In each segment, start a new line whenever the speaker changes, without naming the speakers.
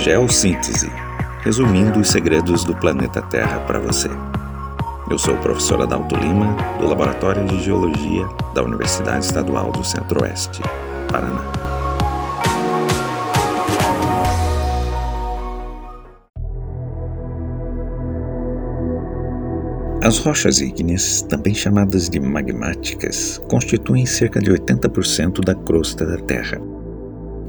Geossíntese resumindo os segredos do planeta Terra para você. Eu sou o professor Adalto Lima, do Laboratório de Geologia da Universidade Estadual do Centro-Oeste, Paraná. As rochas ígneas, também chamadas de magmáticas, constituem cerca de 80% da crosta da Terra,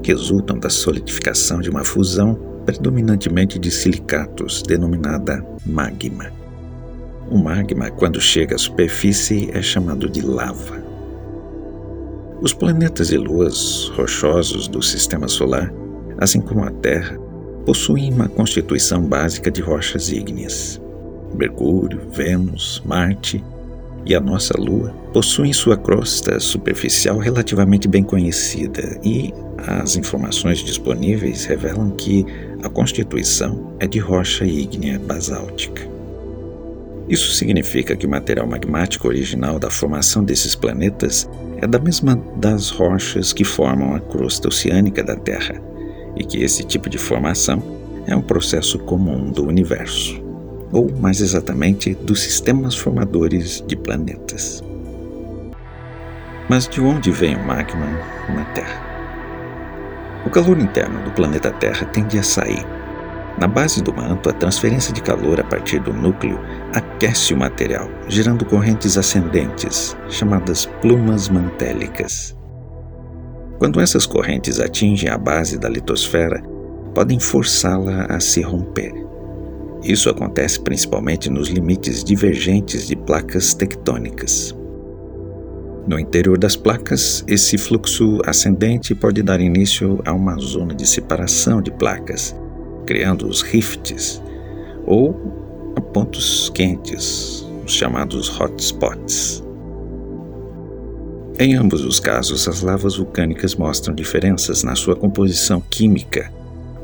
resultam da solidificação de uma fusão predominantemente de silicatos, denominada magma. O magma, quando chega à superfície, é chamado de lava. Os planetas e luas rochosos do sistema solar, assim como a Terra, possuem uma constituição básica de rochas ígneas. Mercúrio, Vênus, Marte e a nossa Lua possuem sua crosta superficial relativamente bem conhecida e as informações disponíveis revelam que a constituição é de rocha ígnea basáltica. Isso significa que o material magmático original da formação desses planetas é da mesma das rochas que formam a crosta oceânica da Terra, e que esse tipo de formação é um processo comum do universo, ou mais exatamente dos sistemas formadores de planetas. Mas de onde vem o magma na Terra? O calor interno do planeta Terra tende a sair. Na base do manto, a transferência de calor a partir do núcleo aquece o material, gerando correntes ascendentes, chamadas plumas mantélicas. Quando essas correntes atingem a base da litosfera, podem forçá-la a se romper. Isso acontece principalmente nos limites divergentes de placas tectônicas. No interior das placas, esse fluxo ascendente pode dar início a uma zona de separação de placas, criando os rifts, ou a pontos quentes, os chamados hotspots. Em ambos os casos, as lavas vulcânicas mostram diferenças na sua composição química,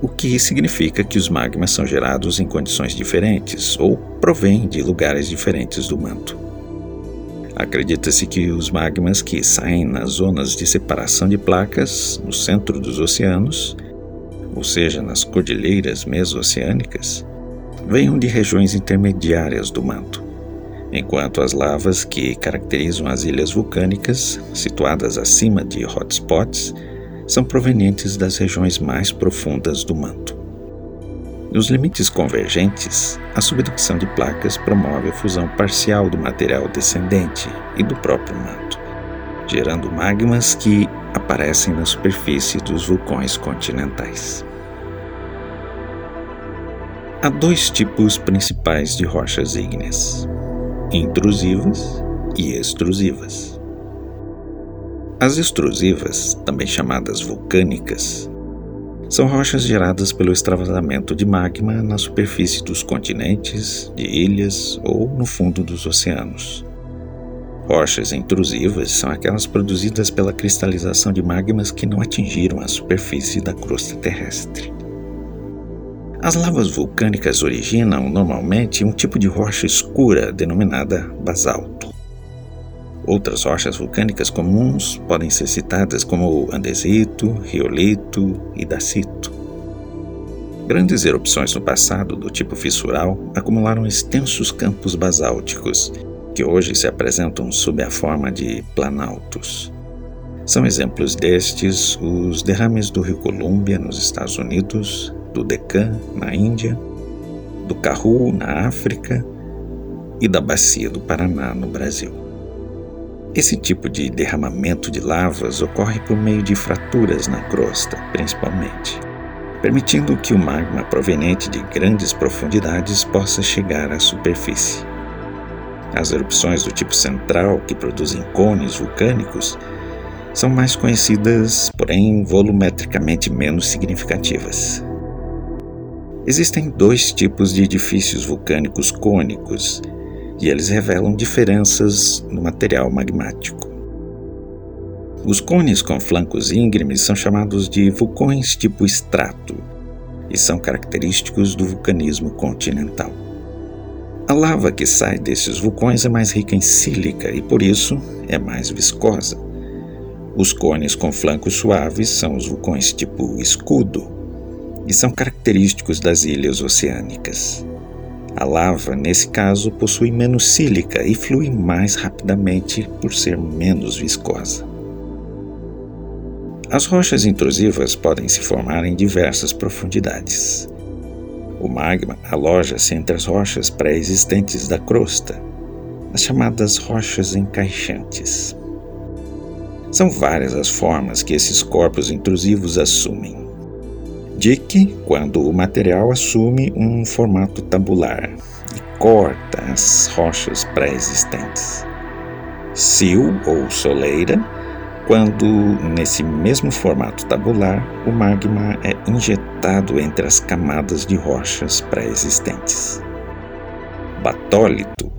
o que significa que os magmas são gerados em condições diferentes ou provêm de lugares diferentes do manto. Acredita-se que os magmas que saem nas zonas de separação de placas no centro dos oceanos, ou seja, nas cordilheiras mesoceânicas, venham de regiões intermediárias do manto, enquanto as lavas que caracterizam as ilhas vulcânicas, situadas acima de hotspots, são provenientes das regiões mais profundas do manto. Nos limites convergentes, a subducção de placas promove a fusão parcial do material descendente e do próprio manto, gerando magmas que aparecem na superfície dos vulcões continentais. Há dois tipos principais de rochas ígneas: intrusivas e extrusivas. As extrusivas, também chamadas vulcânicas, são rochas geradas pelo extravasamento de magma na superfície dos continentes, de ilhas ou no fundo dos oceanos. Rochas intrusivas são aquelas produzidas pela cristalização de magmas que não atingiram a superfície da crosta terrestre. As lavas vulcânicas originam normalmente um tipo de rocha escura denominada basalto. Outras rochas vulcânicas comuns podem ser citadas como andesito, riolito e dacito. Grandes erupções no passado do tipo fissural acumularam extensos campos basálticos, que hoje se apresentam sob a forma de planaltos. São exemplos destes os derrames do rio Colômbia nos Estados Unidos, do Deccan na Índia, do Karoo na África e da Bacia do Paraná no Brasil. Esse tipo de derramamento de lavas ocorre por meio de fraturas na crosta, principalmente, permitindo que o magma proveniente de grandes profundidades possa chegar à superfície. As erupções do tipo central, que produzem cones vulcânicos, são mais conhecidas, porém volumetricamente menos significativas. Existem dois tipos de edifícios vulcânicos cônicos e eles revelam diferenças no material magmático. Os cones com flancos íngremes são chamados de vulcões tipo estrato e são característicos do vulcanismo continental. A lava que sai desses vulcões é mais rica em sílica e, por isso, é mais viscosa. Os cones com flancos suaves são os vulcões tipo escudo, e são característicos das ilhas oceânicas. A lava, nesse caso, possui menos sílica e flui mais rapidamente por ser menos viscosa. As rochas intrusivas podem se formar em diversas profundidades. O magma aloja-se entre as rochas pré-existentes da crosta, as chamadas rochas encaixantes. São várias as formas que esses corpos intrusivos assumem. Dick quando o material assume um formato tabular e corta as rochas pré-existentes. Sil ou soleira, quando, nesse mesmo formato tabular, o magma é injetado entre as camadas de rochas pré-existentes. Batólito,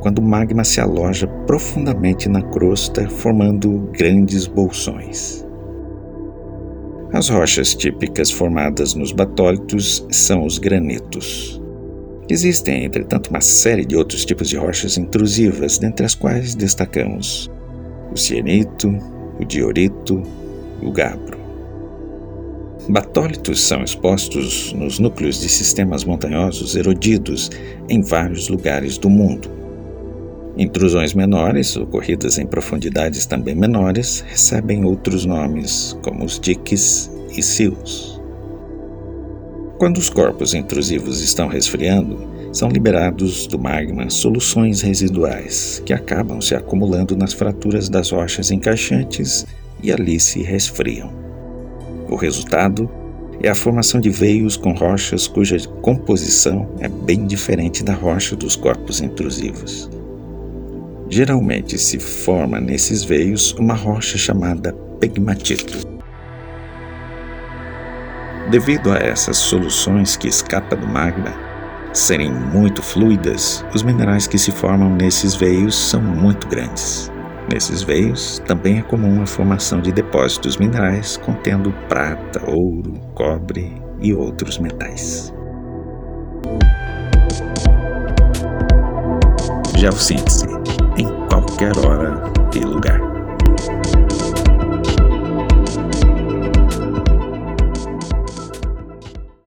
quando o magma se aloja profundamente na crosta, formando grandes bolsões. As rochas típicas formadas nos batólitos são os granetos. Existem, entretanto, uma série de outros tipos de rochas intrusivas, dentre as quais destacamos o cianito, o diorito, o gabro. Batólitos são expostos nos núcleos de sistemas montanhosos erodidos em vários lugares do mundo. Intrusões menores, ocorridas em profundidades também menores, recebem outros nomes, como os diques e silos. Quando os corpos intrusivos estão resfriando, são liberados do magma soluções residuais que acabam se acumulando nas fraturas das rochas encaixantes e ali se resfriam. O resultado é a formação de veios com rochas cuja composição é bem diferente da rocha dos corpos intrusivos. Geralmente se forma nesses veios uma rocha chamada pegmatito. Devido a essas soluções que escapam do magma serem muito fluidas, os minerais que se formam nesses veios são muito grandes. Nesses veios também é comum a formação de depósitos minerais contendo prata, ouro, cobre e outros metais. Geossíntese qualquer hora e lugar.